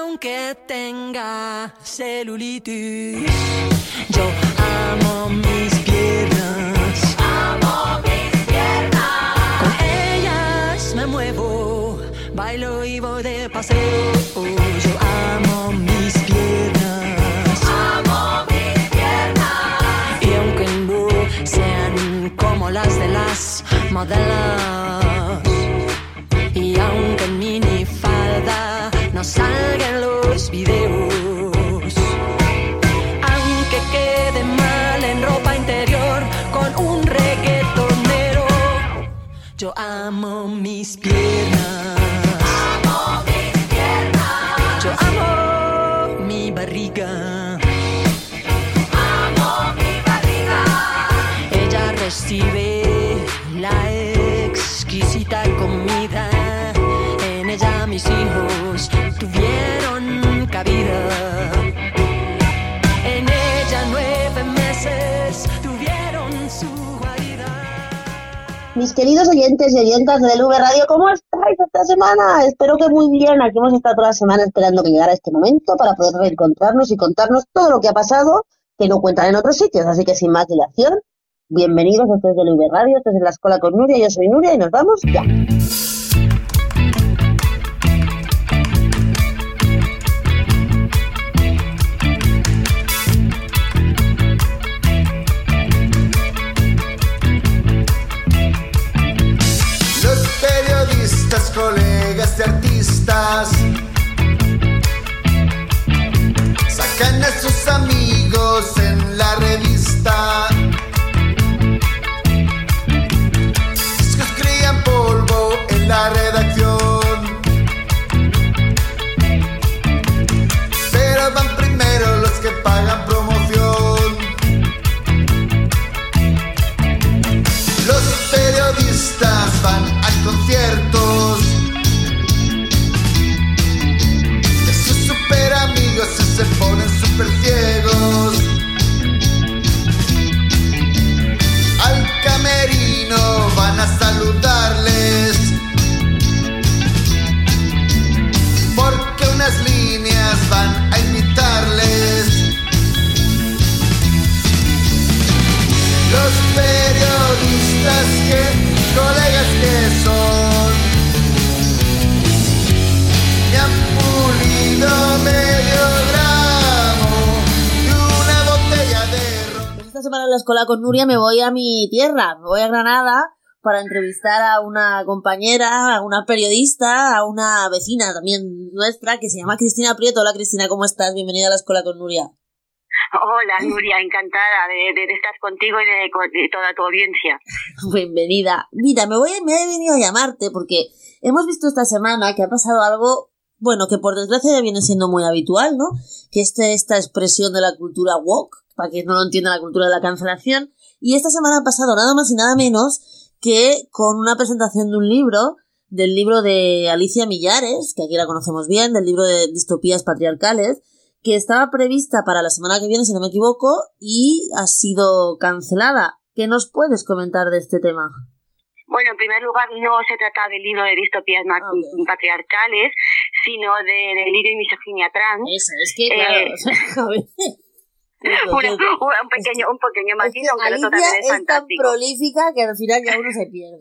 aunque tenga celulitis, yo amo mis piernas. Amo mis piernas. Con ellas me muevo, bailo y voy de paseo. Yo amo mis piernas. Amo mis piernas. Y aunque no sean como las de las modelos, salgan los videos, aunque quede mal en ropa interior con un reggaetonero, yo amo mis piernas. Mis queridos oyentes y oyentas del V Radio, ¿cómo estáis esta semana? Espero que muy bien. Aquí hemos estado toda la semana esperando que llegara este momento para poder reencontrarnos y contarnos todo lo que ha pasado que no cuentan en otros sitios. Así que sin más dilación, bienvenidos a ustedes del V Radio. Esto es la escuela con Nuria. Yo soy Nuria y nos vamos ya. A mi tierra, me voy a Granada para entrevistar a una compañera, a una periodista, a una vecina también nuestra que se llama Cristina Prieto. Hola Cristina, ¿cómo estás? Bienvenida a la escuela con Nuria. Hola, Nuria, encantada de, de- de estar contigo y de, de toda tu audiencia. Bienvenida. Mira, me voy, me he venido a llamarte porque hemos visto esta semana que ha pasado algo, bueno, que por desgracia ya viene siendo muy habitual, ¿no? Que este, esta expresión de la cultura woke, para quien no lo entienda, la cultura de la cancelación. Y esta semana ha pasado nada más y nada menos que con una presentación de un libro, del libro de Alicia Millares, que aquí la conocemos bien, del libro de distopías patriarcales, que estaba prevista para la semana que viene, si no me equivoco, y ha sido cancelada. ¿Qué nos puedes comentar de este tema? Bueno, en primer lugar, no se trata del libro de distopías Ah, patriarcales, sino de delirio y misoginia trans. Eso, es que, Eh, claro, Una- un pequeño, un pequeño es que matiz, aunque el otro Alicia también es es tan prolífica que al final ya uno se pierde.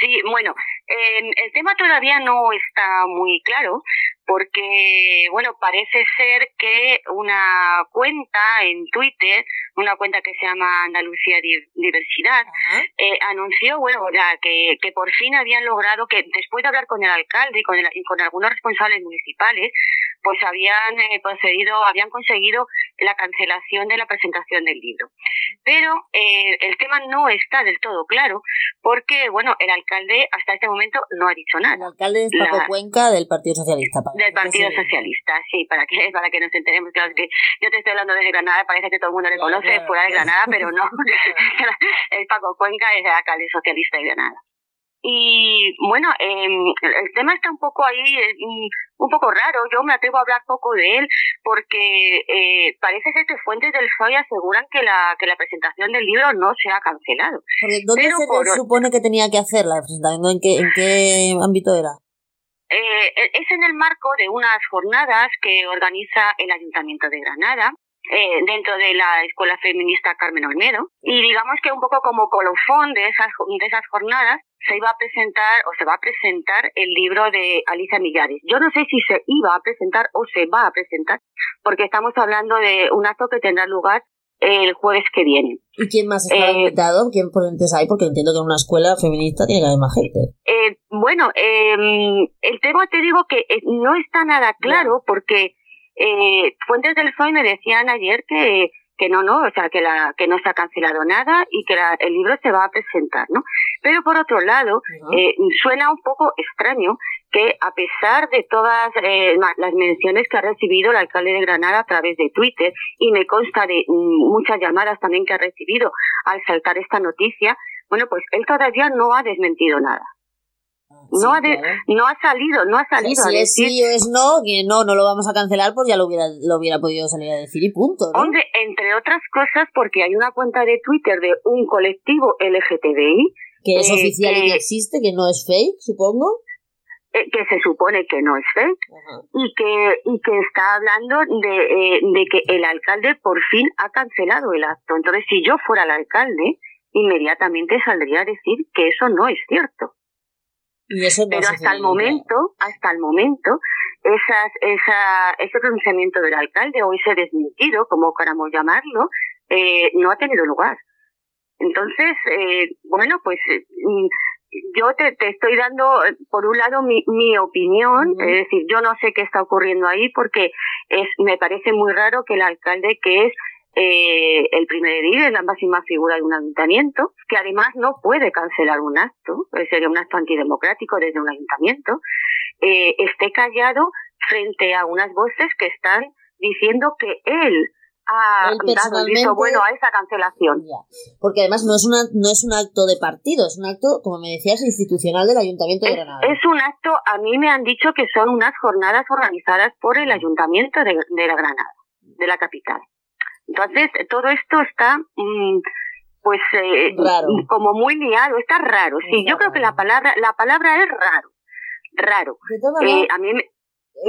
Sí, bueno, eh, el tema todavía no está muy claro porque, bueno, parece ser que una cuenta en Twitter, una cuenta que se llama Andalucía Di- Diversidad, eh, anunció, bueno, ya que, que por fin habían logrado que después de hablar con el alcalde y con, el- y con algunos responsables municipales, pues habían eh, procedido, habían conseguido la cancelación de la presentación del libro. Pero eh, el tema no está del todo claro porque, bueno, el alcalde hasta este momento no ha dicho El nada. alcalde es Paco La- Cuenca del Partido Socialista. Del Partido se- Socialista, sí, para que para que nos enteremos. Claro, es que yo te estoy hablando desde Granada, parece que todo el mundo le conoce fuera de. Granada, pero no. el Paco Cuenca es el alcalde socialista de Granada. Y bueno, eh, el tema está un poco ahí, eh, un poco raro. Yo me atrevo a hablar poco de él porque eh, parece ser que fuentes del PSOE aseguran que la que la presentación del libro no se ha cancelado. ¿Dónde Pero se por- supone que tenía que hacer la presentación? ¿En qué, ¿En qué ámbito era? eh, es en el marco de unas jornadas que organiza el Ayuntamiento de Granada eh, dentro de la Escuela Feminista Carmen Olmedo y digamos que un poco como colofón de esas, de esas jornadas se iba a presentar o se va a presentar el libro de Alicia Millares. Yo no sé si se iba a presentar o se va a presentar porque estamos hablando de un acto que tendrá lugar el jueves que viene. ¿Y quién más está Eh, invitado? ¿Quién ponentes hay? Porque entiendo que en una escuela feminista tiene que haber más gente. Eh, bueno, eh, el tema te digo que eh, no está nada claro porque eh, fuentes del FOI me decían ayer que que no, no, o sea, que la que no se ha cancelado nada y que la- el libro se va a presentar, ¿no? Pero por otro lado, eh, suena un poco extraño que a pesar de todas eh, las menciones que ha recibido el alcalde de Granada a través de Twitter y me consta de muchas llamadas también que ha recibido al saltar esta noticia, bueno, pues él todavía no ha desmentido nada. No, ha de- claro. no ha salido, no ha salido a si es decir sí o es no, que no, no lo vamos a cancelar, pues ya lo hubiera, lo hubiera podido salir a decir y punto, ¿no? Hombre, entre otras cosas, porque hay una cuenta de Twitter de un colectivo LGTBI que es eh, oficial y que- que existe, que no es fake, supongo. eh, que se supone que no es fake Ajá. y que y que está hablando de, eh, de que el alcalde por fin ha cancelado el acto. Entonces, si yo fuera el alcalde, inmediatamente saldría a decir que eso no es cierto. Y eso no Pero ha hasta el momento, hasta el momento, esas, esa, ese pronunciamiento del alcalde o ese desmentido, como queramos llamarlo, eh, no ha tenido lugar. Entonces, eh, bueno, pues eh, mm, yo te, te estoy dando, por un lado, mi, mi opinión, es decir, yo no sé qué está ocurriendo ahí porque es, me parece muy raro que el alcalde, que es eh, el primer edil, es la máxima figura de un ayuntamiento, que además no puede cancelar un acto, eh, sería un acto antidemocrático desde un ayuntamiento, eh, esté callado frente a unas voces que están diciendo que él ha dado el visto bueno a esa cancelación. Ya. Porque además no es, una, no es un acto de partido, es un acto, como me decías, institucional del Ayuntamiento de Es, Granada. es un acto, a mí me han dicho que son unas jornadas organizadas por el ayuntamiento de, de la Granada, de la capital. Entonces, todo esto está, mm, pues, eh, Raro. como muy liado, está raro. Sí, yo creo que la palabra, la palabra es raro, raro. Eh, a mí me,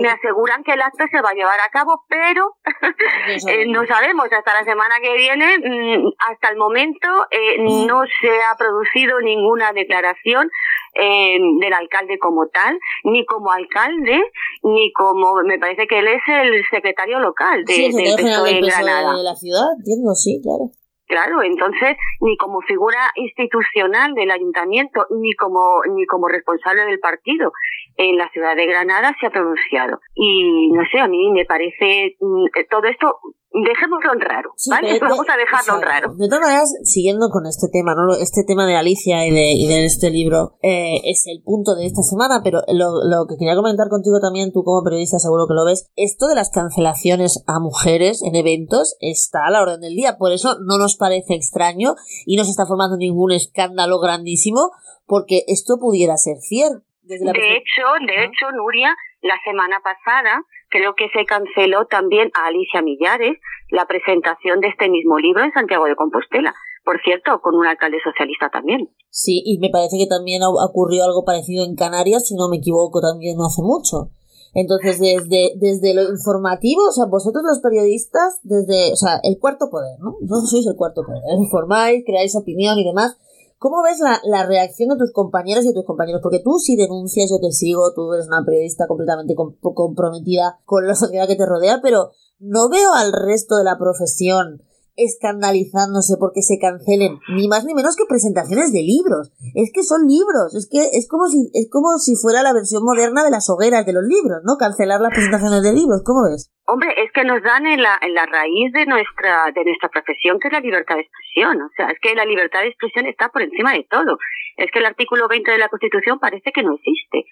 me aseguran que el acto se va a llevar a cabo, pero no eh, no sabemos hasta la semana que viene. mm, Hasta el momento eh, no se ha producido ninguna declaración eh, del alcalde como tal, ni como alcalde, ni como me parece que él es el secretario local de, sí, el secretario PSOE Granada. de la ciudad, entiendo, sí, claro. Claro, entonces ni como figura institucional del ayuntamiento ni como ni como responsable del partido en la ciudad de Granada se ha pronunciado. Y no sé, a mí me parece mm, eh, todo esto dejémoslo en raro, Sí, ¿vale? de- Vamos a dejarlo en raro. De todas maneras, siguiendo con este tema, ¿no? Este tema de Alicia y de, y de este libro eh, es el punto de esta semana, pero lo, lo que quería comentar contigo también, tú como periodista seguro que lo ves, esto de las cancelaciones a mujeres en eventos está a la orden del día, por eso no nos parece extraño y no se está formando ningún escándalo grandísimo, porque esto pudiera ser cierto. De hecho, de hecho, Nuria, la semana pasada creo que se canceló también a Alicia Millares la presentación de este mismo libro en Santiago de Compostela. Por cierto, con un alcalde socialista también. Sí, y me parece que también ocurrió algo parecido en Canarias, si no me equivoco, también no hace mucho. Entonces, desde, desde lo informativo, o sea, vosotros los periodistas, desde, o sea, el cuarto poder, ¿no? Vosotros sois el cuarto poder, informáis, creáis opinión y demás. ¿Cómo ves la, la reacción de tus compañeras y de tus compañeros? Porque tú si denuncias, yo te sigo, tú eres una periodista completamente com- comprometida con la sociedad que te rodea, pero no veo al resto de la profesión escandalizándose porque se cancelen ni más ni menos que presentaciones de libros. Es que son libros, es que es como si es como si fuera la versión moderna de las hogueras de los libros, ¿no? Cancelar las presentaciones de libros, ¿cómo ves? Hombre, es que nos dan en la, en la raíz de nuestra, de nuestra profesión, que es la libertad de expresión. O sea, es que la libertad de expresión está por encima de todo. Es que el artículo 20 de la Constitución parece que no existe.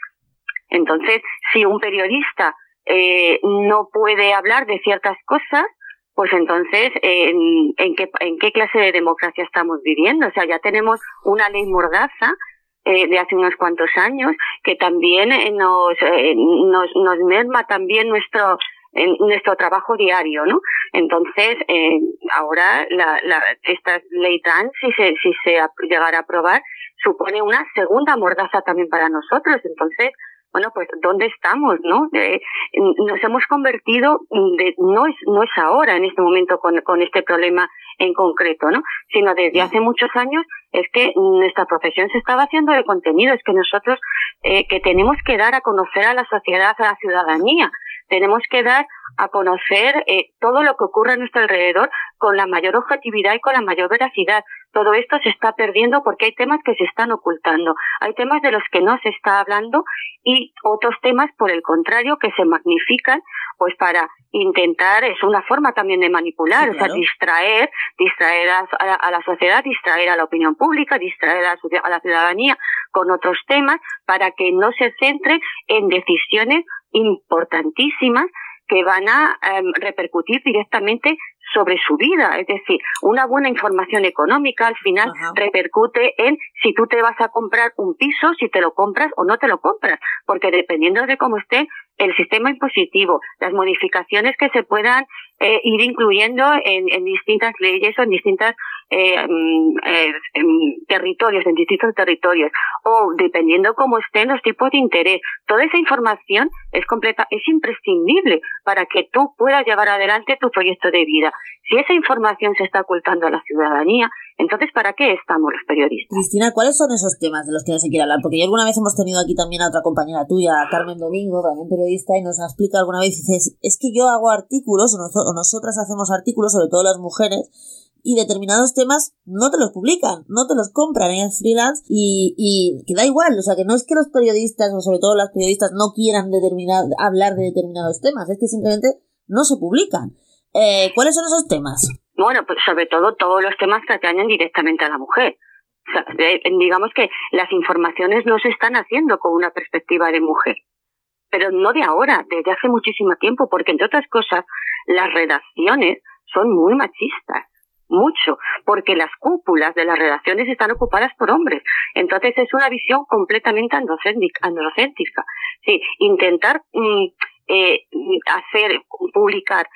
Entonces, si un periodista eh, no puede hablar de ciertas cosas, pues entonces, ¿en, en, qué, ¿en qué clase de democracia estamos viviendo? O sea, ya tenemos una ley mordaza eh, de hace unos cuantos años que también eh, nos, eh, nos, nos merma también nuestro en nuestro trabajo diario, ¿no? Entonces, eh, ahora la, la, esta ley trans, si se, si se llegara a aprobar, supone una segunda mordaza también para nosotros. Entonces, bueno, pues ¿dónde estamos, no? Eh, nos hemos convertido, de, no es no es ahora en este momento con, con este problema en concreto, ¿no? Sino desde hace muchos años es que nuestra profesión se estaba haciendo de contenido, es que nosotros eh, que tenemos que dar a conocer a la sociedad, a la ciudadanía, tenemos que dar a conocer eh, todo lo que ocurre a nuestro alrededor con la mayor objetividad y con la mayor veracidad. Todo esto se está perdiendo porque hay temas que se están ocultando, hay temas de los que no se está hablando y otros temas, por el contrario, que se magnifican, pues para intentar, es una forma también de manipular, o sea, distraer, distraer a, a, la sociedad, distraer a la opinión pública, distraer a la ciudadanía con otros temas para que no se centre en decisiones importantísimas que van a em, repercutir directamente sobre su vida. Es decir, una buena información económica al final repercute en si tú te vas a comprar un piso, si te lo compras o no te lo compras, porque dependiendo de cómo esté el sistema impositivo, las modificaciones que se puedan eh, ir incluyendo en, en, distintas leyes o en distintas eh, eh, territorios, en distintos territorios, o dependiendo cómo estén los tipos de interés. Toda esa información es completa, es imprescindible para que tú puedas llevar adelante tu proyecto de vida. Si esa información se está ocultando a la ciudadanía, entonces ¿para qué estamos los periodistas? Cristina, ¿cuáles son esos temas de los que no se quiere hablar? Porque yo alguna vez hemos tenido aquí también a otra compañera tuya, Carmen Domingo, también periodista, y nos ha explicado alguna vez, dices, es que yo hago artículos, o nosotras hacemos artículos, sobre todo las mujeres, y determinados temas no te los publican, no te los compran en el freelance y, y que da igual, o sea que no es que los periodistas o sobre todo las periodistas no quieran hablar de determinados temas, es que simplemente no se publican. Eh, ¿Cuáles son esos temas? Bueno, pues sobre todo todos los temas que atañen directamente a la mujer. Digamos que las informaciones no se están haciendo con una perspectiva de mujer, pero no de ahora, desde hace muchísimo tiempo, porque entre otras cosas, las redacciones son muy machistas mucho, porque las cúpulas de las redacciones están ocupadas por hombres. Entonces es una visión completamente androcéntrica. Sí, intentar mm, eh, hacer, publicar,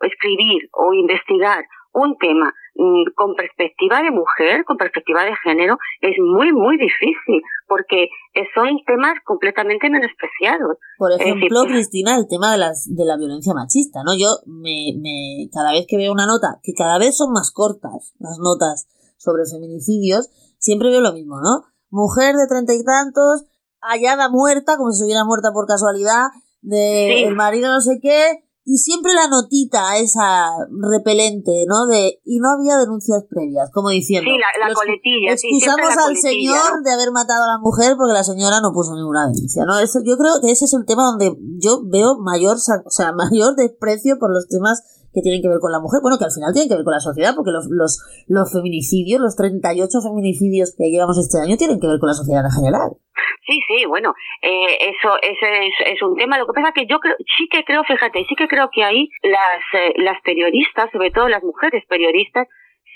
escribir o investigar un tema con perspectiva de mujer, con perspectiva de género, es muy, muy difícil, porque son temas completamente menospreciados. Por ejemplo, Cristina, el tema de, las, de la violencia machista, ¿no? Yo me, me, cada vez que veo una nota, que cada vez son más cortas las notas sobre feminicidios, siempre veo lo mismo, ¿no? Mujer de treinta y tantos, hallada muerta, como si se hubiera muerta por casualidad, de el marido no sé qué, y siempre la notita esa repelente, ¿no? De y no había denuncias previas, como diciendo. Sí, la, coletilla. Excusamos al señor de haber matado a la mujer porque la señora no puso ninguna denuncia, ¿no? Eso, yo creo que ese es un tema donde yo veo mayor, o sea, mayor desprecio por los temas que tienen que ver con la mujer, bueno, que al final tienen que ver con la sociedad, porque los, los, los feminicidios, los 38 feminicidios que llevamos este año tienen que ver con la sociedad en general. Sí, sí, bueno, eh, eso, eso es, es, un tema. Lo que pasa es que yo creo, sí que creo, fíjate, sí que creo que ahí las, eh, las periodistas, sobre todo las mujeres periodistas,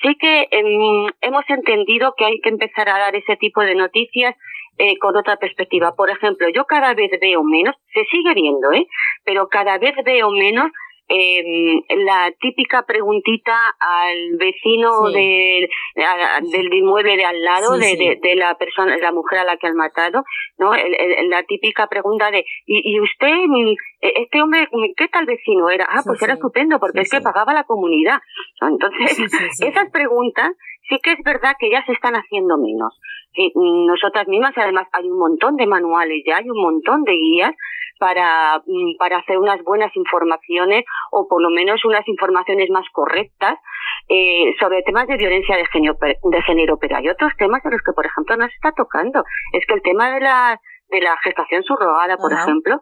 sí que em, hemos entendido que hay que empezar a dar ese tipo de noticias eh, con otra perspectiva. Por ejemplo, yo cada vez veo menos, se sigue viendo, ¿eh? Pero cada vez veo menos eh, la típica preguntita al vecino del, del inmueble de al lado de, de, la persona, la mujer a la que han matado, ¿no? la típica pregunta de, ¿y, usted, mm, e, este hombre, qué tal vecino era? Ah, pues era estupendo porque es que pagaba la comunidad. Entonces, esas preguntas sí que es verdad que ya se están haciendo menos. nosotras mismas, además, hay un montón de manuales ya, hay un montón de guías para, mm, para hacer unas buenas informaciones o por lo menos unas informaciones más correctas eh, sobre temas de violencia de género, de género, pero hay otros temas en los que, por ejemplo, no se está tocando. Es que el tema de la, de la gestación subrogada, por ejemplo,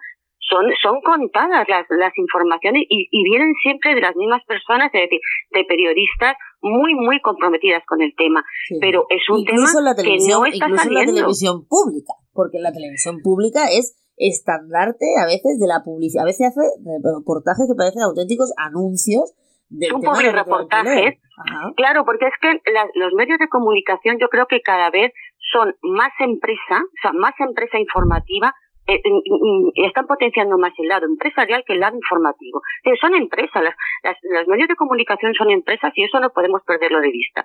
son, son contadas las, las informaciones y, y, vienen siempre de las mismas personas, es decir, de periodistas muy, muy comprometidas con el tema. Pero es un tema que no está incluso saliendo. en la televisión pública, porque la televisión pública es estandarte a veces de la publicidad. A veces hace reportajes que parecen auténticos anuncios poco de reportajes. Claro, porque es que los medios de comunicación yo creo que cada vez son más empresa, o sea, más empresa informativa eh, están potenciando más el lado empresarial que el lado informativo. Eh, son empresas, las, las, los medios de comunicación son empresas y eso no podemos perderlo de vista.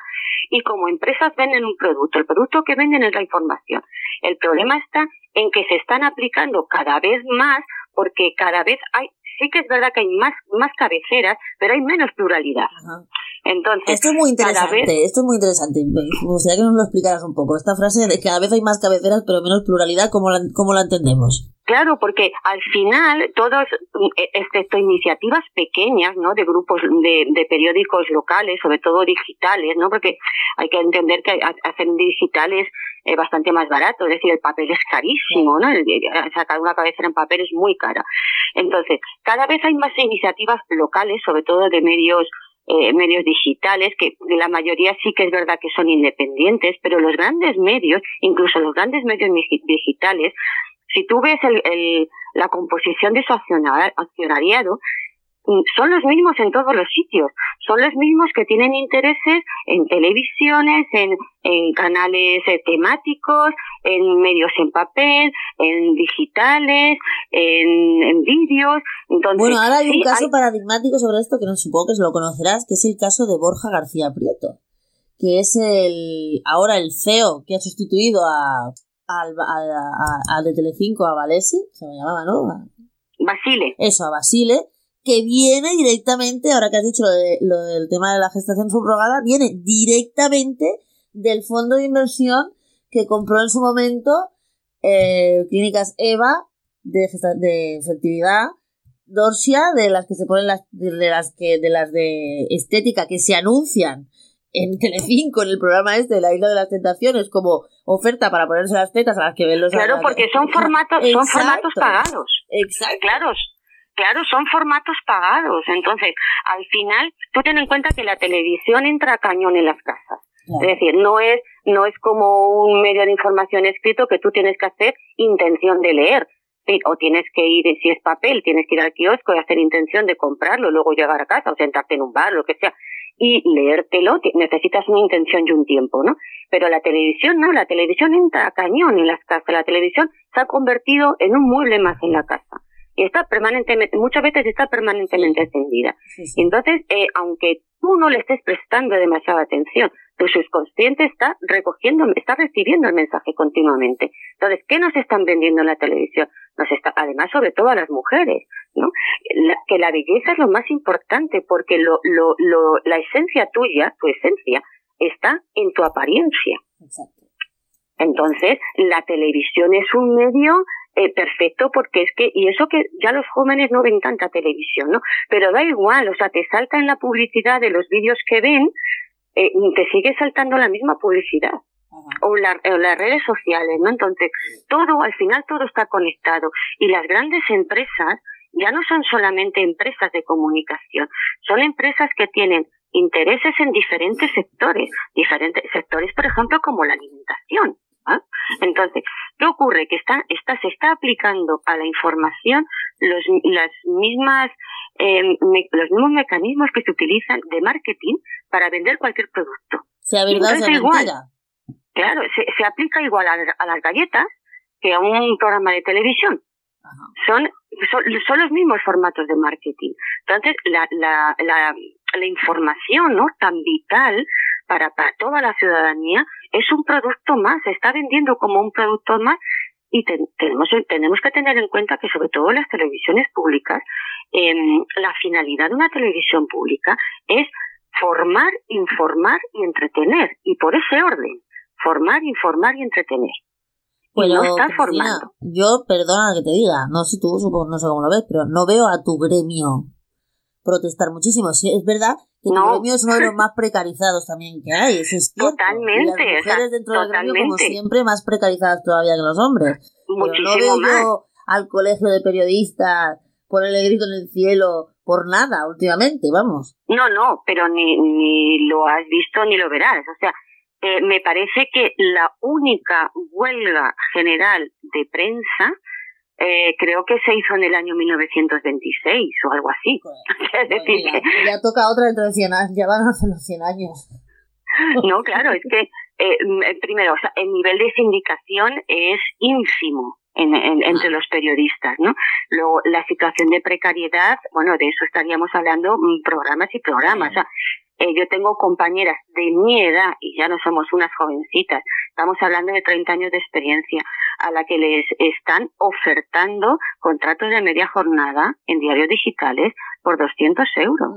Y como empresas venden un producto, el producto que venden es la información. El problema está en que se están aplicando cada vez más porque cada vez hay, sí que es verdad que hay más, más cabeceras, pero hay menos pluralidad. Entonces, Esto es muy interesante, vez- esto es muy interesante. Me gustaría que nos lo explicaras un poco. Esta frase de cada vez hay más cabeceras pero menos pluralidad, ¿cómo la, cómo la entendemos? Claro, porque al final todos, eh, excepto iniciativas pequeñas, ¿no? De grupos de, de periódicos locales, sobre todo digitales, ¿no? Porque hay que entender que ha- hacer digitales es bastante más barato, es decir, el papel es carísimo, ¿no? Sacar una cabecera en papel es muy cara. Entonces, cada vez hay más iniciativas locales, sobre todo de medios eh, medios digitales, que la mayoría sí que es verdad que son independientes, pero los grandes medios, incluso los grandes medios digi- digitales, si tú ves el, el- la composición de su acciona- accionariado, son los mismos en todos los sitios. Son los mismos que tienen intereses en televisiones, en, en canales eh, temáticos, en medios en papel, en digitales, en, en vídeos. Entonces, Bueno, ahora hay un sí, caso hay- paradigmático sobre esto que no supongo que se lo conocerás, que es el caso de Borja García Prieto, que es el ahora el CEO que ha sustituido a al, a, a- a de Telecinco a Valesi, se me llamaba, ¿no? Basile. eso, a Basile, que viene directamente, ahora que has dicho lo, de- lo del tema de la gestación subrogada, viene directamente del fondo de inversión que compró en su momento eh, Clínicas EVA de, de fertilidad, Dorsia, de las que se ponen las, de, de las que, de las de estética que se anuncian en Telecinco, en el programa este de la Isla de las Tentaciones, como oferta para ponerse las tetas a las que ven los Claro, porque son formatos, son Exacto. formatos pagados. Exacto. Claro, claro, son formatos pagados. Entonces, al final, tú ten en cuenta que la televisión entra a cañón en las casas. Claro. Es decir, no es, no es como un medio de información escrito que tú tienes que hacer intención de leer. Sí, O tienes que ir, si es papel, tienes que ir al kiosco y hacer intención de comprarlo, luego llegar a casa o sentarte en un bar, lo que sea, y leértelo, necesitas una intención y un tiempo, ¿no? Pero la televisión no, la televisión entra a cañón en las casas, la televisión se ha convertido en un mueble más en la casa. Y está permanentemente, muchas veces está permanentemente encendida. Sí, sí. Entonces, eh, aunque tú no le estés prestando demasiada atención, tu subconsciente está recogiendo, está recibiendo el mensaje continuamente. Entonces, ¿qué nos están vendiendo en la televisión? Nos está, además, sobre todo a las mujeres, ¿no? La- que la belleza es lo más importante porque lo, lo, lo, la esencia tuya, tu esencia, está en tu apariencia. Exacto. Entonces, la televisión es un medio eh, perfecto porque es que, y eso que ya los jóvenes no ven tanta televisión, ¿no? Pero da igual, o sea, te salta en la publicidad de los vídeos que ven, eh, te sigue saltando la misma publicidad o, la- o las redes sociales, ¿no? Entonces, todo, al final todo está conectado. Y las grandes empresas ya no son solamente empresas de comunicación, son empresas que tienen intereses en diferentes sectores, diferentes sectores, por ejemplo, como la alimentación. ¿Ah? Entonces, ¿qué ocurre? Que está, está, se está aplicando a la información los, las mismas, eh, me- los mismos mecanismos que se utilizan de marketing para vender cualquier producto. Sea verdad sea igual. Claro, se, se aplica igual a, a las galletas que a un programa de televisión. Ajá. Son, son, son los mismos formatos de marketing. Entonces, la, la, la, la información ¿no? tan vital para, para toda la ciudadanía es un producto más, se está vendiendo como un producto más y te- tenemos, tenemos que tener en cuenta que sobre todo las televisiones públicas, em, la finalidad de una televisión pública es formar, informar y entretener, y por ese orden, formar, informar y entretener. Pero, no está formando. yo, perdona que te diga, no sé tú, supongo, no sé cómo lo ves, pero no veo a tu gremio protestar muchísimo. Sí, es verdad que No. gremio es uno de los más precarizados también que hay, eso es cierto. Totalmente, Y las mujeres o sea, dentro del gremio, como siempre, más precarizadas todavía que los hombres. Pero no Muchísimo veo más. yo al colegio de periodistas ponerle grito en el cielo por nada últimamente, vamos. No, no, pero ni, ni lo has visto ni lo verás. O sea, eh, me parece que la única huelga general de prensa eh, creo que se hizo en el año 1926 o algo así. Es decir, Mira, ya toca otra dentro de 100 años, ya van a hacer los 100 años. no, claro, es que eh, mm, primero, o sea, el nivel de sindicación es ínfimo. En, en- entre los periodistas, ¿no? Luego, la situación de precariedad, bueno, de eso estaríamos hablando mm, programas y programas. O sea, eh, yo tengo compañeras de mi edad, y ya no somos unas jovencitas, estamos hablando de 30 años de experiencia, a la que les están ofertando contratos de media jornada en diarios digitales por 200 euros.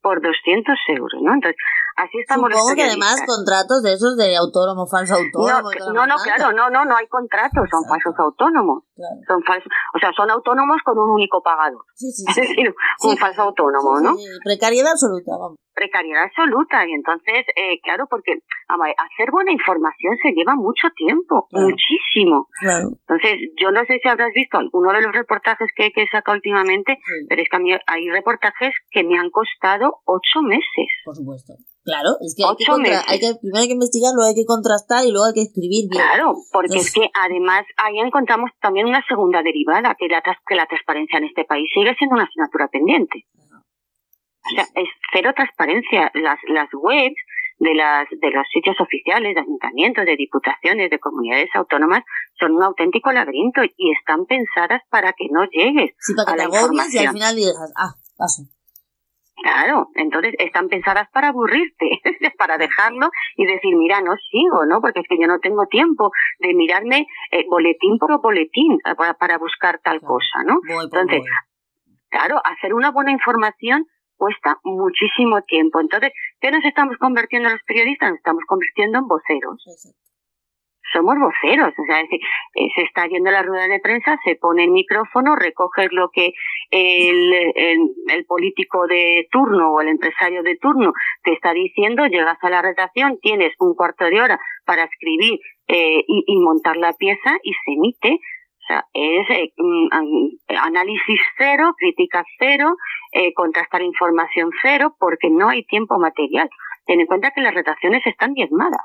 Por 200 euros, ¿no? Entonces, así estamos los Supongo que además contratos de esos de autónomo, falso autónomo. No, no, claro, no, no, no hay contratos, son Exacto. falsos autónomos. Claro. Son falsos, o sea, son autónomos con un único pagador. Sí, sí, Es sí. decir, un falso autónomo, ¿no? Precariedad absoluta, vamos. Precariedad absoluta. Y entonces, eh, claro, porque ver, hacer buena información se lleva mucho tiempo, Claro. muchísimo. Claro. Entonces, yo no sé si habrás visto alguno de los reportajes que, que he sacado últimamente, Sí, pero es que a mí hay reportajes que me han costado ocho meses. por supuesto. Claro, es que hay que, Ocho contra- meses. hay que primero hay que investigar, luego hay que contrastar y luego hay que escribir bien. Claro, porque es que además ahí encontramos también una segunda derivada, que la, que la transparencia en este país sigue siendo una asignatura pendiente. O sea, es cero transparencia. Las, las webs de, las, de los sitios oficiales, de ayuntamientos, de diputaciones, de comunidades autónomas, son un auténtico laberinto y están pensadas para que no llegues. Sí, para a que te la agobies y al información. final digas, ah, paso. Claro, entonces están pensadas para aburrirte, para dejarlo y decir, mira, no sigo, ¿no? Porque es que yo no tengo tiempo de mirarme eh, boletín por boletín eh, para, para buscar tal cosa, ¿no? Voy Entonces, voy. Claro, hacer una buena información cuesta muchísimo tiempo. Entonces, ¿qué nos estamos convirtiendo los periodistas? Nos estamos convirtiendo en voceros. Exacto. Somos voceros, o sea, es decir, eh, se está yendo la rueda de prensa, se pone el micrófono, recoges lo que el, el, el político de turno o el empresario de turno te está diciendo, llegas a la redacción, tienes un cuarto de hora para escribir eh, y, y montar la pieza y se emite. O sea, es eh, mm, an- análisis cero, crítica cero, eh, contrastar información cero, porque no hay tiempo material. Ten en cuenta que las redacciones están diezmadas.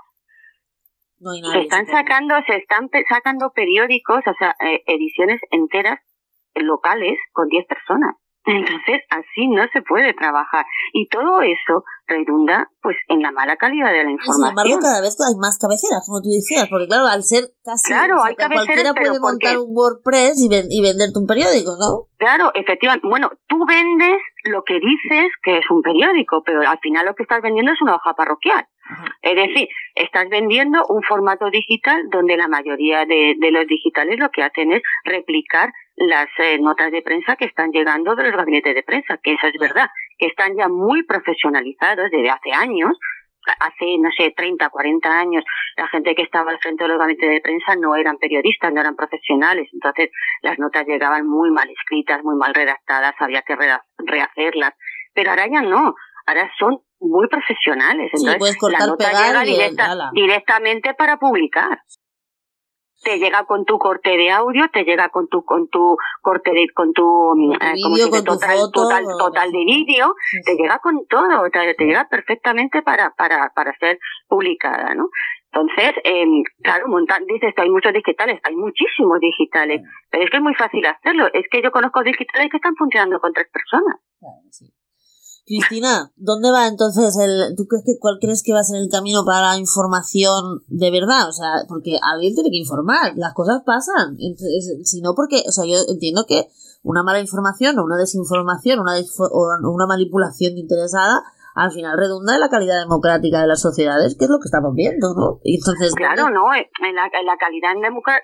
No hay Se están sacando, se están sacando periódicos, o sea, eh, ediciones enteras locales con 10 personas. Entonces, así no se puede trabajar. Y todo eso redunda, pues, en la mala calidad de la Y sin embargo, información. cada vez hay más cabeceras, como tú decías, porque claro, al ser casi... Claro, hay que cabeceras, Cualquiera puede montar un WordPress y, ven- y venderte un periódico, ¿no? Claro, efectivamente. Bueno, tú vendes lo que dices que es un periódico, pero al final lo que estás vendiendo es una hoja parroquial. Ajá. Es decir, estás vendiendo un formato digital donde la mayoría de, de los digitales lo que hacen es replicar las eh, notas de prensa que están llegando de los gabinetes de prensa, que eso es verdad, que están ya muy profesionalizados desde hace años. Hace, no sé, 30, 40 años, la gente que estaba al frente de los gabinetes de prensa no eran periodistas, no eran profesionales. Entonces, las notas llegaban muy mal escritas, muy mal redactadas, había que rehacerlas. Pero ahora ya no, ahora son muy profesionales. Entonces, cortar, la nota pegar llega directa- directamente para publicar. Te llega con tu corte de audio, te llega con tu con tu corte de con tu eh, ¿cómo vídeo, se dice? con tu total foto, total total de vídeo, Sí, te llega con todo, te, te llega perfectamente para para para ser publicada, ¿no? Entonces, eh, claro, montar, dices que hay muchos digitales, hay muchísimos digitales, pero es que es muy fácil hacerlo. Es que yo conozco digitales que están funcionando con tres personas. Claro, sí. Cristina, ¿dónde va entonces el... ¿Tú crees que cuál crees que va a ser el camino para la información de verdad? O sea, porque alguien tiene que informar, las cosas pasan. Entonces, si no, porque, o sea, yo entiendo que una mala información o una desinformación una desfo- o una manipulación interesada al final redunda en la calidad democrática de las sociedades, que es lo que estamos viendo, ¿no? Y entonces, Claro, ¿dónde- ¿no? En la, en la calidad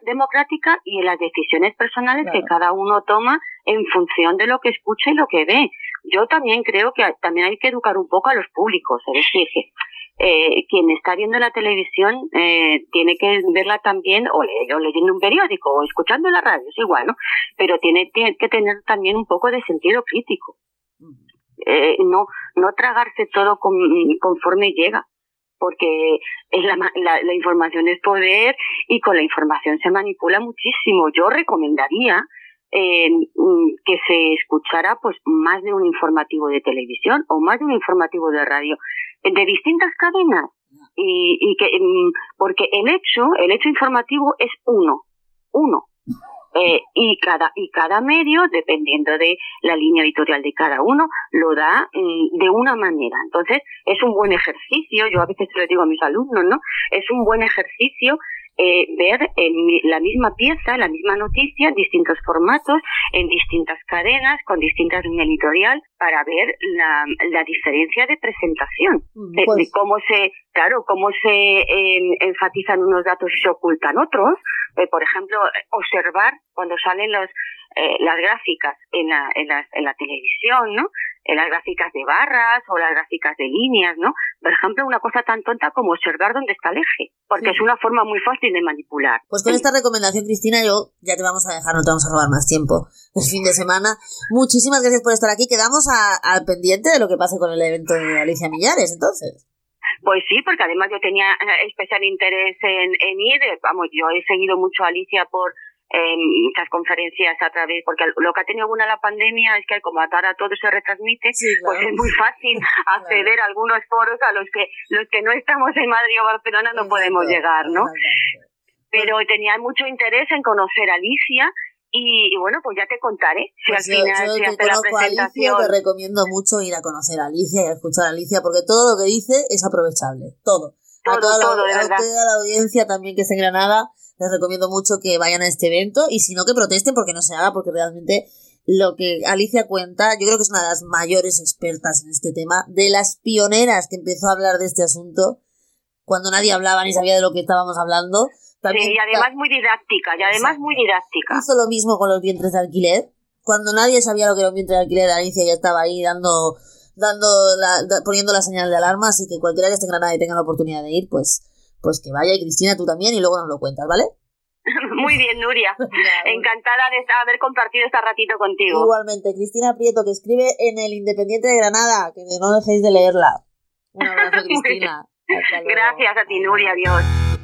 democrática y en las decisiones personales Claro. que cada uno toma en función de lo que escucha y lo que ve. Yo también creo que también hay que educar un poco a los públicos, es decir, que eh, quien está viendo la televisión eh, tiene que verla también o, le- o leyendo un periódico o escuchando la radio, es igual, ¿no? Pero tiene, tiene que tener también un poco de sentido crítico. Eh, no, no tragarse todo con- conforme llega porque es la, la, la información es poder y con la información se manipula muchísimo. Yo recomendaría eh, que se escuchara pues más de un informativo de televisión o más de un informativo de radio eh, de distintas cadenas. Y, y que mm, porque el hecho el hecho informativo es uno uno. Eh, y cada y cada medio dependiendo de la línea editorial de cada uno lo da mm, de una manera. Entonces es un buen ejercicio yo a veces se lo digo a mis alumnos no es un buen ejercicio eh, ver en mi- la misma pieza, la misma noticia, en distintos formatos, en distintas cadenas, con distintas líneas editorial, para ver la, la diferencia de presentación. De, Pues- de cómo se, claro, cómo se eh, enfatizan unos datos y se ocultan otros. Eh, por ejemplo, observar cuando salen los, eh, las gráficas en la, en, la, en la televisión, ¿no? En las gráficas de barras o las gráficas de líneas, ¿no? Por ejemplo, una cosa tan tonta como observar dónde está el eje, porque Sí. es una forma muy fácil de manipular. Pues con esta recomendación, Cristina, yo ya te vamos a dejar, no te vamos a robar más tiempo el fin de semana. Muchísimas gracias por estar aquí. Quedamos al pendiente de lo que pase con el evento de Alicia Millares, entonces. Pues sí, porque además yo tenía eh, especial interés en, en ir. eh, Vamos, yo he seguido mucho a Alicia por eh, muchas conferencias a través, porque lo que ha tenido buena la pandemia es que como ahora todo se retransmite, Sí, pues es muy fácil acceder a algunos foros a los que los que no estamos en Madrid o Barcelona no podemos llegar, ¿no? Pero tenía mucho interés en conocer a Alicia y, y bueno, pues ya te contaré si Pues al yo, final yo se hace la a Alicia, presentación. te recomiendo mucho ir a conocer a Alicia y a escuchar a Alicia, porque todo lo que dice es aprovechable. Todo. a Todo, toda, la, todo, de a toda la audiencia también que esté en Granada, les recomiendo mucho que vayan a este evento y si no que protesten porque no se haga, porque realmente lo que Alicia cuenta, yo creo que es una de las mayores expertas en este tema, de las pioneras que empezó a hablar de este asunto cuando nadie hablaba ni sabía de lo que estábamos hablando. También Sí, y además muy didáctica, y además muy didáctica. hizo lo mismo con los vientres de alquiler. Cuando nadie sabía lo que era un vientre de alquiler, Alicia ya estaba ahí dando, dando la, da- poniendo la señal de alarma, así que cualquiera que esté en Granada y tenga la oportunidad de ir, pues, pues que vaya y Cristina tú también y luego nos lo cuentas, ¿vale? Muy bien, Nuria. Encantada de haber compartido este ratito contigo. Igualmente, Cristina Prieto, que escribe en el Independiente de Granada, que no dejéis de leerla. Un abrazo, Cristina. Gracias a ti, Nuria. Adiós.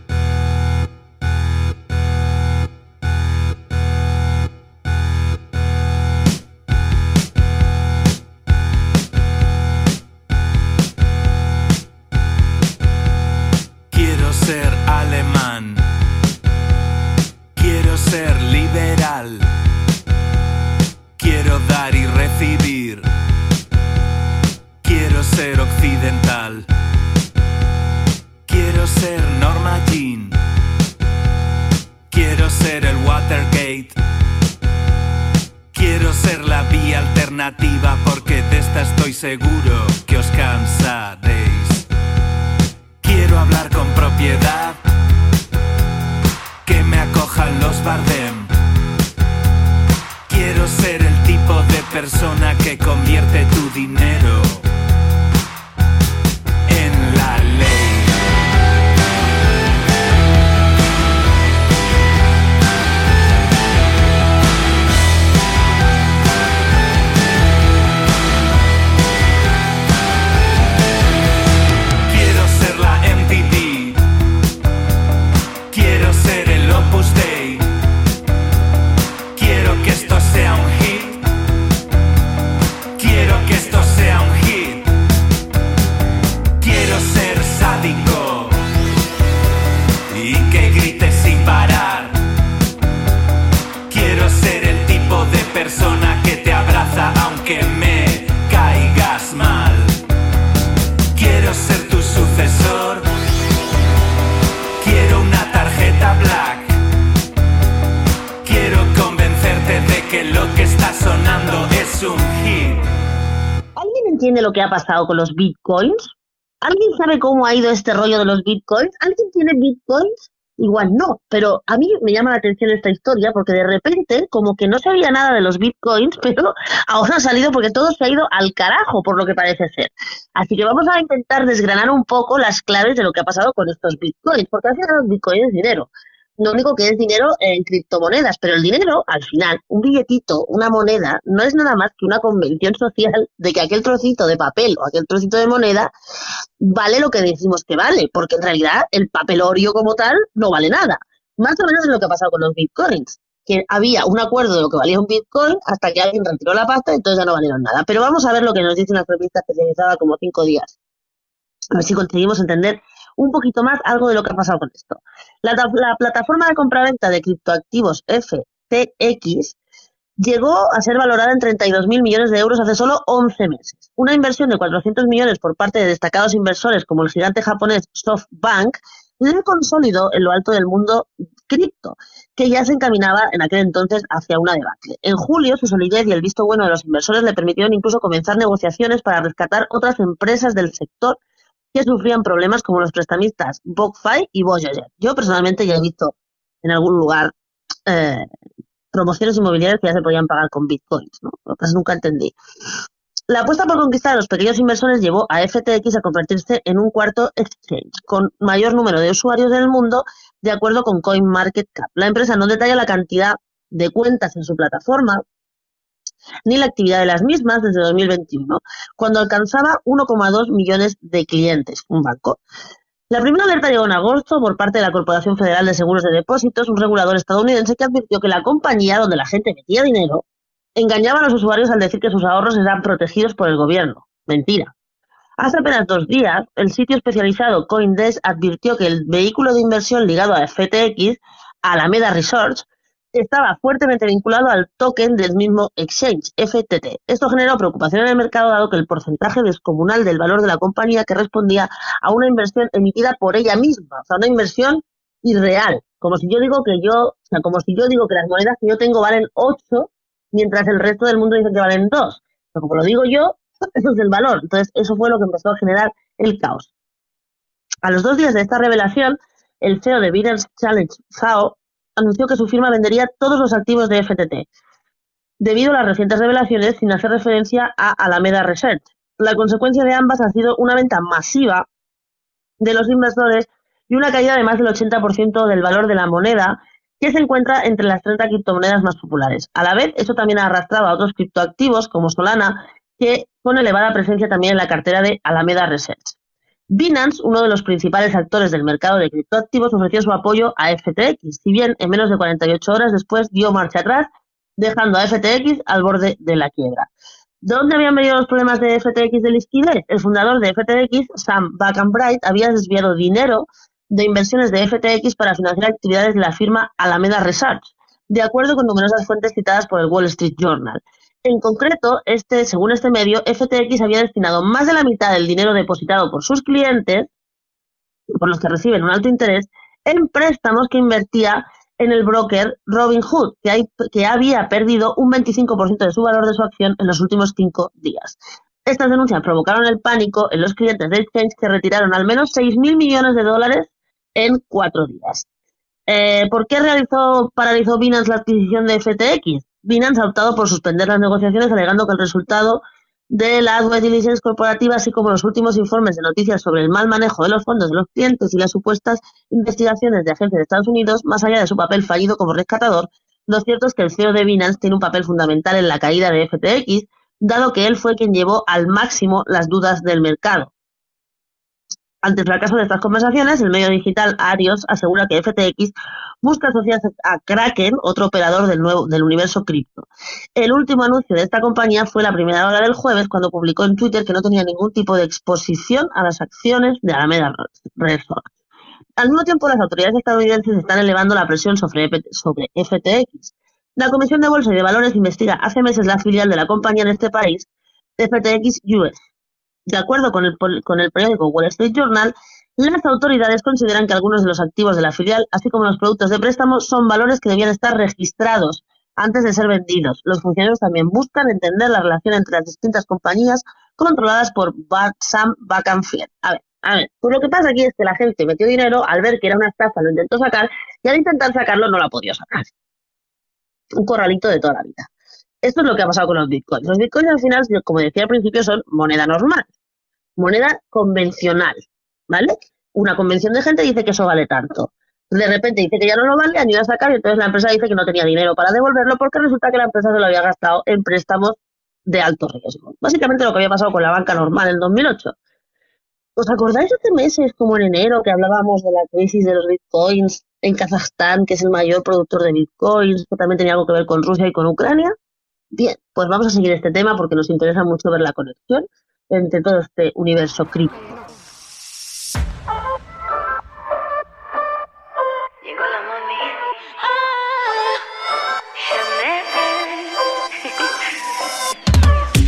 Seguro que os cansaréis. Quiero hablar con propiedad. Que me acojan los Bardem. Quiero ser el tipo de persona que convierte ha pasado con los bitcoins? ¿Alguien sabe cómo ha ido este rollo de los bitcoins? ¿Alguien tiene bitcoins? Igual no, pero a mí me llama la atención esta historia porque de repente como que no sabía nada de los bitcoins, pero ahora ha salido porque todo se ha ido al carajo por lo que parece ser. Así que vamos a intentar desgranar un poco las claves de lo que ha pasado con estos bitcoins, porque al final los bitcoins dinero. Lo único que es dinero en criptomonedas, pero el dinero, al final, un billetito, una moneda, no es nada más que una convención social de que aquel trocito de papel o aquel trocito de moneda vale lo que decimos que vale, porque en realidad el papelorio como tal no vale nada. Más o menos es lo que ha pasado con los bitcoins, que había un acuerdo de lo que valía un bitcoin hasta que alguien retiró la pasta y entonces ya no valieron nada. Pero vamos a ver lo que nos dice una revista especializada como cinco días. A ver si conseguimos entender un poquito más algo de lo que ha pasado con esto. La, ta- la plataforma de compraventa de criptoactivos FTX llegó a ser valorada en 32.000 millones de euros hace solo 11 meses. Una inversión de 400 millones por parte de destacados inversores como el gigante japonés SoftBank le consolidó en lo alto del mundo cripto, que ya se encaminaba en aquel entonces hacia una debacle. En julio, su solidez y el visto bueno de los inversores le permitieron incluso comenzar negociaciones para rescatar otras empresas del sector que sufrían problemas como los prestamistas BlockFi y Voyager. Yo personalmente ya he visto en algún lugar eh, promociones inmobiliarias que ya se podían pagar con bitcoins, ¿no? Lo que nunca entendí. La apuesta por conquistar a los pequeños inversores llevó a FTX a convertirse en un cuarto exchange con mayor número de usuarios en el mundo, de acuerdo con CoinMarketCap. La empresa no detalla la cantidad de cuentas en su plataforma ni la actividad de las mismas desde 2021, cuando alcanzaba 1,2 millones de clientes, un banco. La primera alerta llegó en agosto por parte de la Corporación Federal de Seguros de Depósitos, un regulador estadounidense que advirtió que la compañía donde la gente metía dinero engañaba a los usuarios al decir que sus ahorros eran protegidos por el gobierno. Mentira. Hace apenas dos días, el sitio especializado Coindesk advirtió que el vehículo de inversión ligado a FTX, Alameda Research, estaba fuertemente vinculado al token del mismo exchange, FTT. Esto generó preocupación en el mercado dado que el porcentaje descomunal del valor de la compañía que respondía a una inversión emitida por ella misma, o sea, una inversión irreal. Como si yo digo que yo, o sea, como si yo digo que las monedas que yo tengo valen 8, mientras el resto del mundo dice que valen 2. Pero como lo digo yo, eso es el valor. Entonces, eso fue lo que empezó a generar el caos. A los dos días de esta revelación, el CEO de Binance Challenge, Zhao, anunció que su firma vendería todos los activos de FTT, debido a las recientes revelaciones sin hacer referencia a Alameda Research. La consecuencia de ambas ha sido una venta masiva de los inversores y una caída de más del 80% del valor de la moneda que se encuentra entre las 30 criptomonedas más populares. A la vez, eso también ha arrastrado a otros criptoactivos como Solana, que con elevada presencia también en la cartera de Alameda Research. Binance, uno de los principales actores del mercado de criptoactivos, ofreció su apoyo a FTX, si bien en menos de 48 horas después dio marcha atrás, dejando a FTX al borde de la quiebra. ¿Dónde habían venido los problemas de FTX de liquidez? El fundador de FTX, Sam Bankman-Bright, había desviado dinero de inversiones de FTX para financiar actividades de la firma Alameda Research, de acuerdo con numerosas fuentes citadas por el Wall Street Journal. En concreto, este, según este medio, FTX había destinado más de la mitad del dinero depositado por sus clientes, por los que reciben un alto interés, en préstamos que invertía en el broker Robinhood, que, que había perdido un 25% de su valor de su acción en los últimos cinco días. Estas denuncias provocaron el pánico en los clientes de Exchange que retiraron al menos 6.000 millones de dólares en cuatro días. Eh, ¿Por qué realizó, paralizó Binance la adquisición de FTX? Binance ha optado por suspender las negociaciones alegando que el resultado de la due diligence corporativa, así como los últimos informes de noticias sobre el mal manejo de los fondos de los clientes y las supuestas investigaciones de agencias de Estados Unidos, más allá de su papel fallido como rescatador, lo cierto es que el CEO de Binance tiene un papel fundamental en la caída de FTX, dado que él fue quien llevó al máximo las dudas del mercado. Ante el fracaso de estas conversaciones, el medio digital Arios asegura que FTX busca asociarse a Kraken, otro operador del, nuevo, del universo cripto. El último anuncio de esta compañía fue la primera hora del jueves, cuando publicó en Twitter que no tenía ningún tipo de exposición a las acciones de Alameda Research. Al mismo tiempo, las autoridades estadounidenses están elevando la presión sobre, sobre FTX. La Comisión de Bolsa y de Valores investiga hace meses la filial de la compañía en este país, FTX US, de acuerdo con el, con el periódico Wall Street Journal, las autoridades consideran que algunos de los activos de la filial, así como los productos de préstamo, son valores que debían estar registrados antes de ser vendidos. Los funcionarios también buscan entender la relación entre las distintas compañías controladas por Sam Bacanfield. A ver, a ver, pues lo que pasa aquí es que la gente metió dinero al ver que era una estafa, lo intentó sacar y al intentar sacarlo no la podido sacar. Un corralito de toda la vida. Esto es lo que ha pasado con los bitcoins. Los bitcoins al final, como decía al principio, son moneda normal, moneda convencional, ¿vale? Una convención de gente dice que eso vale tanto. De repente dice que ya no lo vale, han ido a sacar y entonces la empresa dice que no tenía dinero para devolverlo porque resulta que la empresa se lo había gastado en préstamos de alto riesgo. Básicamente lo que había pasado con la banca normal en 2008. ¿Os acordáis hace meses, como en enero, que hablábamos de la crisis de los bitcoins en Kazajstán, que es el mayor productor de bitcoins, que también tenía algo que ver con Rusia y con Ucrania? Bien, pues vamos a seguir este tema porque nos interesa mucho ver la conexión entre todo este universo cripto.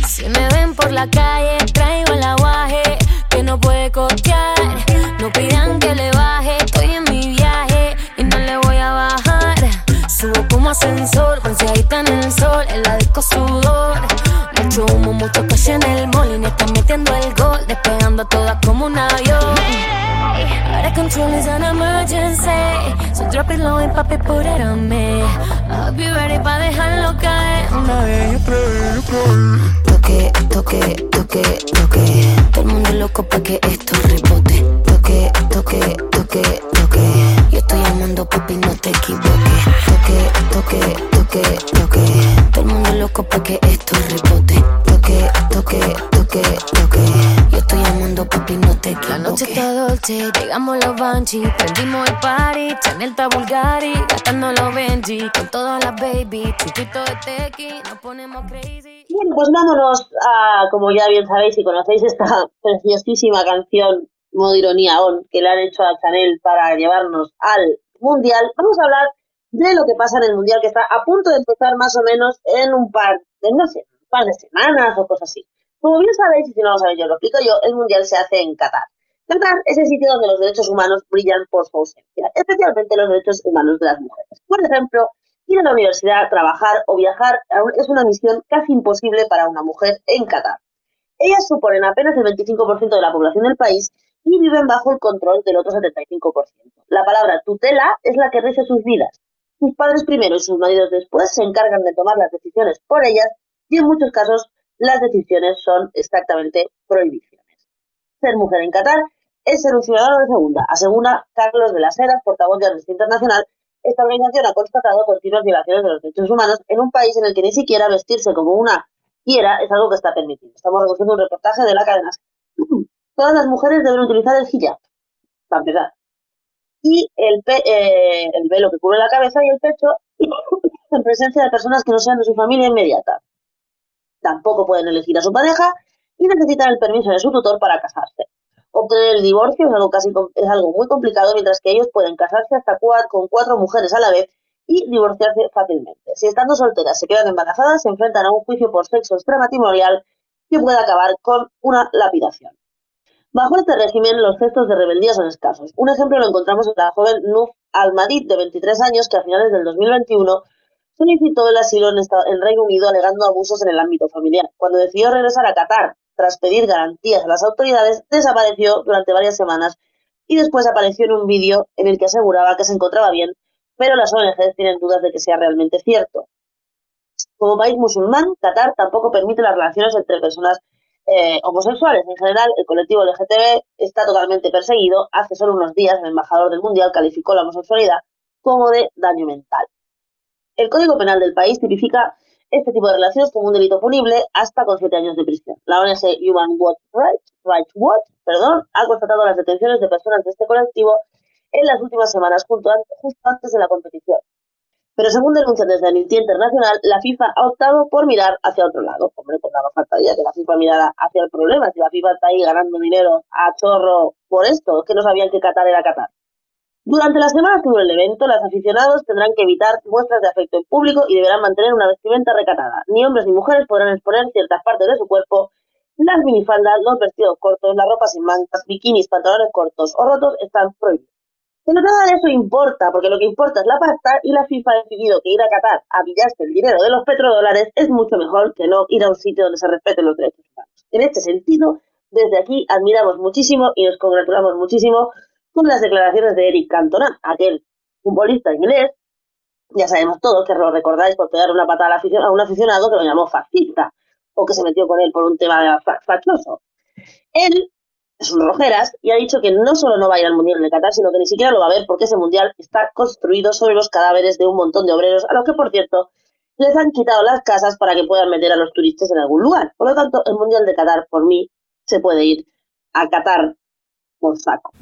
Si me ven por la calle, traigo el aguaje que no puede costear. No pidan que le como ascensor, bronceadita en el sol, en la disco sudor. Mucho humo, mucho cash en el mall, y están metiendo el gol, despegando a todas como un avión. Out of control is an emergency, so drop it low y papi put it me. I'll be ready pa dejarlo caer una vez otra vez, Toque, toque, toque, toque, todo el mundo loco pa que esto rebote. Toque, toque, toque toque. Yo estoy llamando papi, no te equivoques. Toque, toque, toque, toque. Todo el mundo loco pa' que esto rebote. Toque, toque, toque, toque. Yo estoy llamando papi, no te equivoques. La noche está dolce, llegamos los Banshee, prendimos el party, Chanel está Bulgari, gastando los Benji, con todas las baby, chupito de tequi, nos ponemos crazy. Bien, pues vámonos a, como ya bien sabéis y conocéis, esta preciosísima canción, modo ironía on, que le han hecho a Chanel para llevarnos al Mundial. Vamos a hablar de lo que pasa en el Mundial, que está a punto de empezar más o menos en un par de, no sé, un par de semanas o cosas así. Como bien sabéis, y si no lo sabéis yo lo explico yo, el Mundial se hace en Qatar. Qatar es el sitio donde los derechos humanos brillan por su ausencia, especialmente los derechos humanos de las mujeres. Por ejemplo, ir a la universidad, trabajar o viajar es una misión casi imposible para una mujer en Qatar. Ellas suponen apenas el 25% de la población del país y viven bajo el control del otro 75%. La palabra tutela es la que rige sus vidas. Sus padres primero y sus maridos después se encargan de tomar las decisiones por ellas y en muchos casos las decisiones son exactamente prohibiciones. Ser mujer en Qatar es ser un ciudadano de segunda, asegura Carlos de las Heras, portavoz de Amnistía Internacional. Esta organización ha constatado continuas violaciones de los derechos humanos en un país en el que ni siquiera vestirse como una quiera es algo que está permitido. Estamos recogiendo un reportaje de la cadena. Todas las mujeres deben utilizar el hijab, para empezar. Y eh, el velo que cubre la cabeza y el pecho en presencia de personas que no sean de su familia inmediata. Tampoco pueden elegir a su pareja y necesitan el permiso de su tutor para casarse. Obtener el divorcio es algo, casi, es algo muy complicado, mientras que ellos pueden casarse hasta cua- con cuatro mujeres a la vez y divorciarse fácilmente. Si estando solteras se quedan embarazadas, se enfrentan a un juicio por sexo extramatrimonial que puede acabar con una lapidación. Bajo este régimen, los gestos de rebeldía son escasos. Un ejemplo lo encontramos en la joven Nuf Al-Madid, de 23 años, que a finales del 2021 solicitó el asilo en, esta- en Reino Unido alegando abusos en el ámbito familiar. Cuando decidió regresar a Qatar tras pedir garantías a las autoridades, desapareció durante varias semanas y después apareció en un vídeo en el que aseguraba que se encontraba bien, pero las ONGs tienen dudas de que sea realmente cierto. Como país musulmán, Qatar tampoco permite las relaciones entre personas eh, homosexuales. En general, el colectivo LGTB está totalmente perseguido. Hace solo unos días, el embajador del Mundial calificó la homosexualidad como de daño mental. El Código Penal del país tipifica este tipo de relaciones como un delito punible hasta con siete años de prisión. La ONG Human Rights Rights, Rights Watch perdón, ha constatado las detenciones de personas de este colectivo en las últimas semanas, justo antes de la competición. Pero según denuncian desde Amnistía Internacional, la FIFA ha optado por mirar hacia otro lado. Hombre, pues nada faltaría que la FIFA mirara hacia el problema. Si la FIFA está ahí ganando dinero a chorro por esto, es que no sabían que Qatar era Qatar. Durante las semanas que dure el evento, los aficionados tendrán que evitar muestras de afecto en público y deberán mantener una vestimenta recatada. Ni hombres ni mujeres podrán exponer ciertas partes de su cuerpo. Las minifaldas, los vestidos cortos, la ropa sin mangas, bikinis, pantalones cortos o rotos están prohibidos. Pero nada de eso importa, porque lo que importa es la pasta y la FIFA ha decidido que ir a Qatar a pillarse el dinero de los petrodólares es mucho mejor que no ir a un sitio donde se respeten los derechos humanos. En este sentido, desde aquí admiramos muchísimo y nos congratulamos muchísimo con las declaraciones de Eric Cantona, aquel futbolista inglés, ya sabemos todos que lo recordáis por pegar una patada a un aficionado que lo llamó fascista o que se metió con él por un tema fa- fachoso. Él es un rojeras y ha dicho que no solo no va a ir al Mundial de Qatar, sino que ni siquiera lo va a ver porque ese Mundial está construido sobre los cadáveres de un montón de obreros, a los que, por cierto, les han quitado las casas para que puedan meter a los turistas en algún lugar. Por lo tanto, el Mundial de Qatar, por mí, se puede ir a Qatar por saco.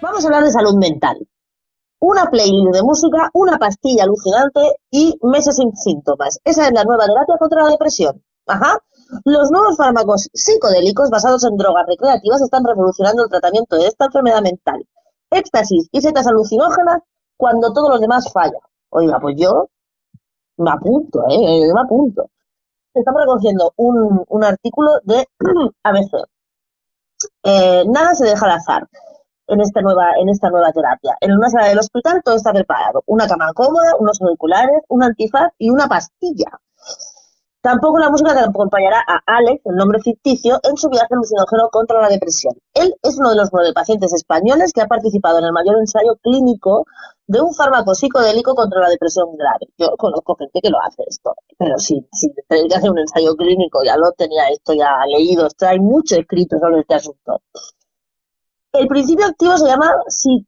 Vamos a hablar de salud mental. Una playlist de música, una pastilla alucinante y meses sin síntomas. Esa es la nueva terapia contra la depresión. Ajá. Los nuevos fármacos psicodélicos basados en drogas recreativas están revolucionando el tratamiento de esta enfermedad mental. Éxtasis y setas alucinógenas cuando todos los demás fallan. Oiga, pues yo me apunto, ¿eh? Yo me apunto. Estamos recogiendo un, un artículo de ABC. Eh, nada se deja al azar en esta nueva en esta nueva terapia. En una sala del hospital todo está preparado. Una cama cómoda, unos auriculares, un antifaz y una pastilla. Tampoco la música que acompañará a Alex, el nombre ficticio, en su viaje alucinógeno contra la depresión. Él es uno de los nueve pacientes españoles que ha participado en el mayor ensayo clínico de un fármaco psicodélico contra la depresión grave. Yo conozco gente que lo hace esto, pero si, si tenéis que hacer un ensayo clínico, ya lo tenía esto ya leído, esto hay mucho escrito sobre este asunto. El principio activo se llama si-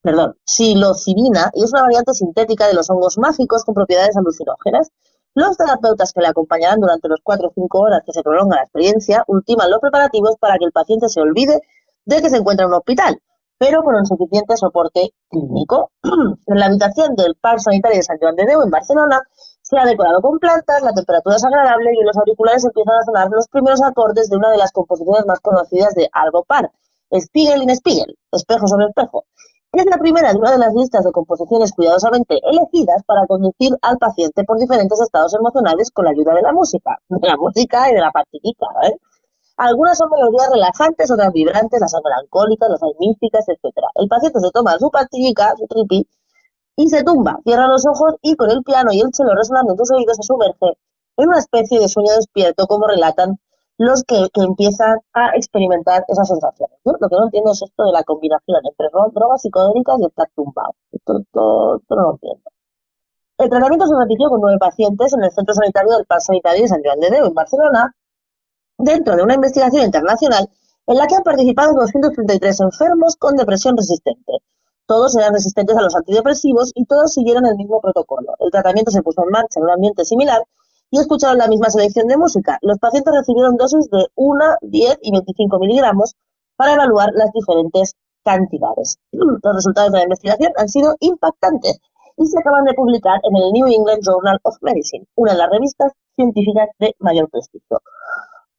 perdón, psilocibina y es una variante sintética de los hongos mágicos con propiedades alucinógenas. Los terapeutas que le acompañarán durante los 4 o 5 horas que se prolonga la experiencia ultiman los preparativos para que el paciente se olvide de que se encuentra en un hospital, pero con un suficiente soporte clínico. en la habitación del Parc Sanitario de Sant Joan de Déu, en Barcelona, se ha decorado con plantas, la temperatura es agradable y en los auriculares empiezan a sonar los primeros acordes de una de las composiciones más conocidas de Aldo Par, Spiegel in Spiegel, espejo sobre espejo. Es la primera de una de las listas de composiciones cuidadosamente elegidas para conducir al paciente por diferentes estados emocionales con la ayuda de la música, de la música y de la pastillica, ¿eh? Algunas son melodías relajantes, otras vibrantes, las melancólicas, las hay místicas, etc. El paciente se toma su pastillica, su tripi, y se tumba, cierra los ojos y con el piano y el cello resonando en tus oídos se sumerge en una especie de sueño despierto, como relatan los que, empiezan a experimentar esas sensaciones. Lo que no entiendo es esto de la combinación entre ro- drogas psicodélicas y estar tumbado. Esto, no lo entiendo. El tratamiento se repitió con nueve pacientes en el centro sanitario del Parc Sanitario de San Joan de Déu, en Barcelona, dentro de una investigación internacional en la que han participado 233 enfermos con depresión resistente. Todos eran resistentes a los antidepresivos y todos siguieron el mismo protocolo. El tratamiento se puso en marcha en un ambiente similar y escucharon la misma selección de música. Los pacientes recibieron dosis de 1, 10 y 25 miligramos para evaluar las diferentes cantidades. Los resultados de la investigación han sido impactantes y se acaban de publicar en el New England Journal of Medicine, una de las revistas científicas de mayor prestigio.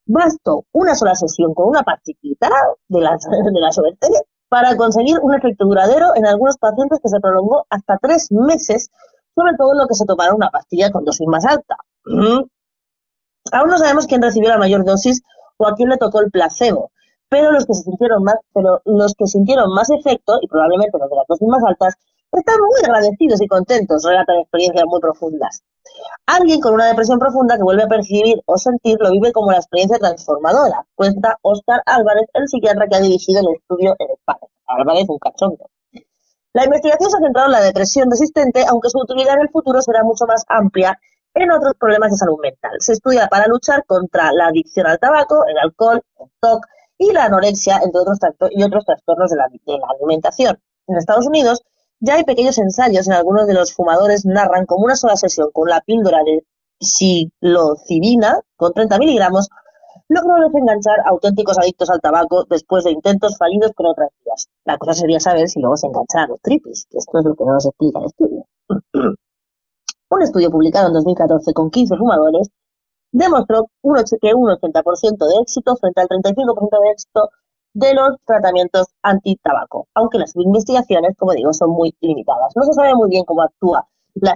Bastó una sola sesión con una pastillita de la, de la Sobertel para conseguir un efecto duradero en algunos pacientes que se prolongó hasta tres meses, sobre todo en lo que se tomaron una pastilla con dosis más alta. Aún no sabemos quién recibió la mayor dosis o a quién le tocó el placebo, pero los que se sintieron más, pero los que sintieron más efecto, y probablemente los de las dosis más altas, están muy agradecidos y contentos, relatan experiencias muy profundas. Alguien con una depresión profunda que vuelve a percibir o sentir lo vive como una experiencia transformadora, cuenta Óscar Álvarez, el psiquiatra que ha dirigido el estudio en España. Álvarez, un cachondo. La investigación se ha centrado en la depresión resistente, aunque su utilidad en el futuro será mucho más amplia en otros problemas de salud mental. Se estudia para luchar contra la adicción al tabaco, el alcohol, el TOC y la anorexia, entre otros, y otros trastornos de la, alimentación. En Estados Unidos ya hay pequeños ensayos en algunos de los fumadores narran como una sola sesión con la píldora de psilocibina con 30 miligramos logró desenganchar a auténticos adictos al tabaco después de intentos fallidos con otras vías. La cosa sería saber si luego se enganchan los tripis, que esto es lo que no nos explica el estudio. Un estudio publicado en 2014 con 15 fumadores demostró un que un 80% de éxito frente al 35% de éxito de los tratamientos anti-tabaco, aunque las investigaciones, como digo, son muy limitadas. No se sabe muy bien cómo actúa la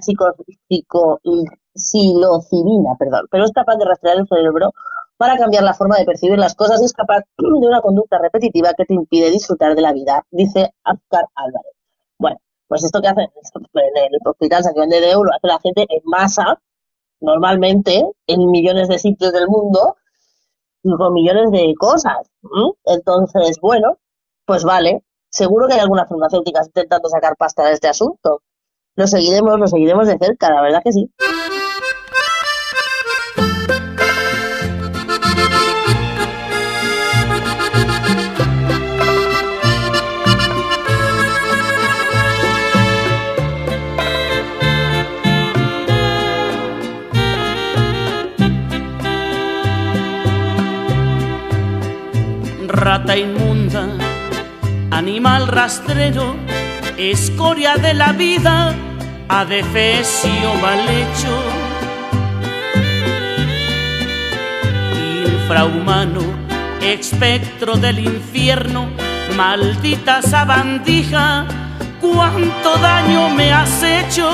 psilocibina, perdón, pero es capaz de rastrear el cerebro para cambiar la forma de percibir las cosas y es capaz de una conducta repetitiva que te impide disfrutar de la vida, dice Oscar Álvarez. Pues esto que hacen en el Hospital San Juan de Déu lo hace la gente en masa, normalmente, en millones de sitios del mundo, con millones de cosas. Entonces, bueno, pues vale. Seguro que hay algunas farmacéuticas intentando sacar pasta de este asunto. Lo seguiremos, lo seguiremos de cerca, la verdad que sí. Rata inmunda, Animal rastrero, escoria de la vida, adefesio mal hecho. Infrahumano, espectro del infierno, maldita sabandija, cuánto daño me has hecho.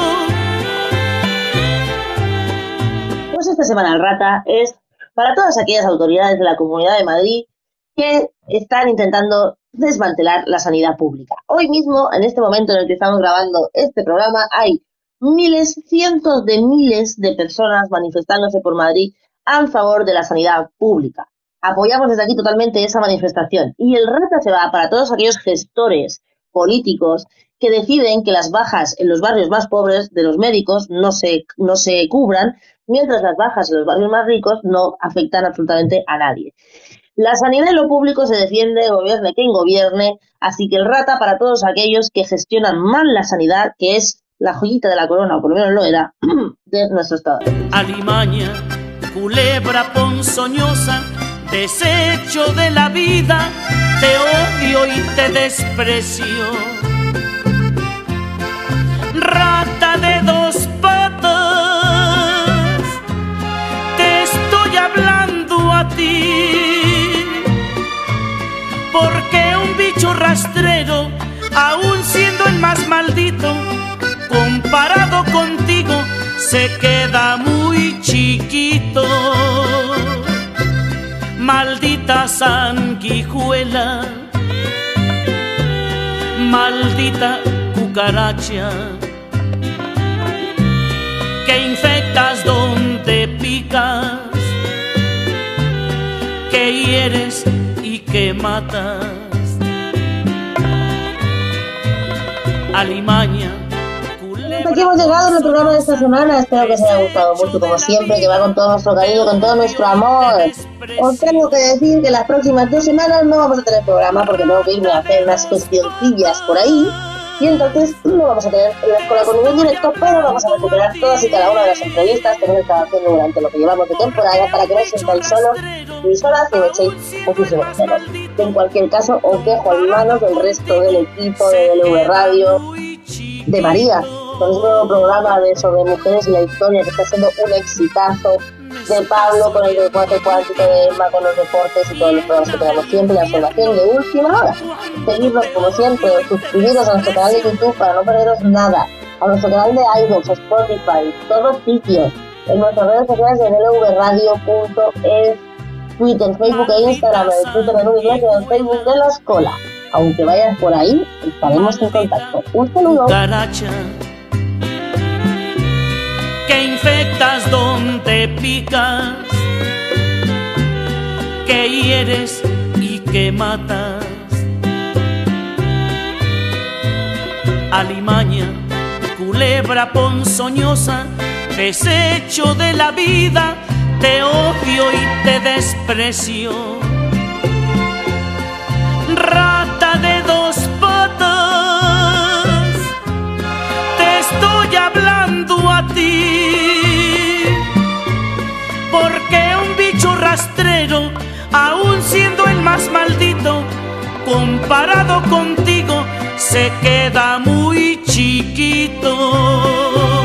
Pues esta semana el rata es para todas aquellas autoridades de la Comunidad de Madrid que están intentando desmantelar la sanidad pública. Hoy mismo, en este momento en el que estamos grabando este programa, hay miles, cientos de miles de personas manifestándose por Madrid a favor de la sanidad pública. Apoyamos desde aquí totalmente esa manifestación. Y el rata se va para todos aquellos gestores políticos que deciden que las bajas en los barrios más pobres de los médicos no se, no se cubran, mientras las bajas en los barrios más ricos no afectan absolutamente a nadie. La sanidad en lo público se defiende, gobierne quien gobierne, así que el rata para todos aquellos que gestionan mal la sanidad, que es la joyita de la corona, o por lo menos lo era, de nuestro Estado. Alimaña, culebra ponzoñosa, desecho de la vida, te odio y te desprecio. Rata de dos patas, te estoy hablando a ti, rastrero, aún siendo el más maldito, comparado contigo, se queda muy chiquito. Maldita sanguijuela, maldita cucaracha, que infectas donde picas, que hieres y que matas. Alimaña, aquí hemos llegado en el programa de esta semana. Espero que os haya gustado mucho, como siempre, que va con todo nuestro cariño, con todo nuestro amor. Os tengo que decir que las próximas dos semanas no vamos a tener programa porque tengo que irme a hacer unas gestioncillas por ahí. Y entonces no vamos a tener la escuela con ningún directo, pero vamos a recuperar todas y cada una de las entrevistas que hemos estado haciendo durante lo que llevamos de temporada para que no os sintáis solos ni solas ni me echéis muchísimos celos. En cualquier caso, os dejo en manos del resto del equipo de DLV Radio, de María, con un nuevo programa de sobre mujeres y la historia que está siendo un exitazo, de Pablo con el deporte cuántico, de Emma con los deportes y todos los programas que tenemos siempre, la información de última hora. Seguidnos como siempre, suscribiros a nuestro canal de YouTube para no perderos nada, a nuestro canal de iVoox, Spotify, todos sitios, en nuestras redes sociales de dlvradio.es, Twitter, Facebook e Instagram, el Twitter de Nubes y el Facebook de la escuela. Aunque vayas por ahí, estaremos en contacto. Un saludo. Infectas donde picas, que hieres y que matas. Alimaña, culebra ponzoñosa, desecho de la vida, te odio y te desprecio. Rata aún siendo el más maldito, comparado contigo, se queda muy chiquito.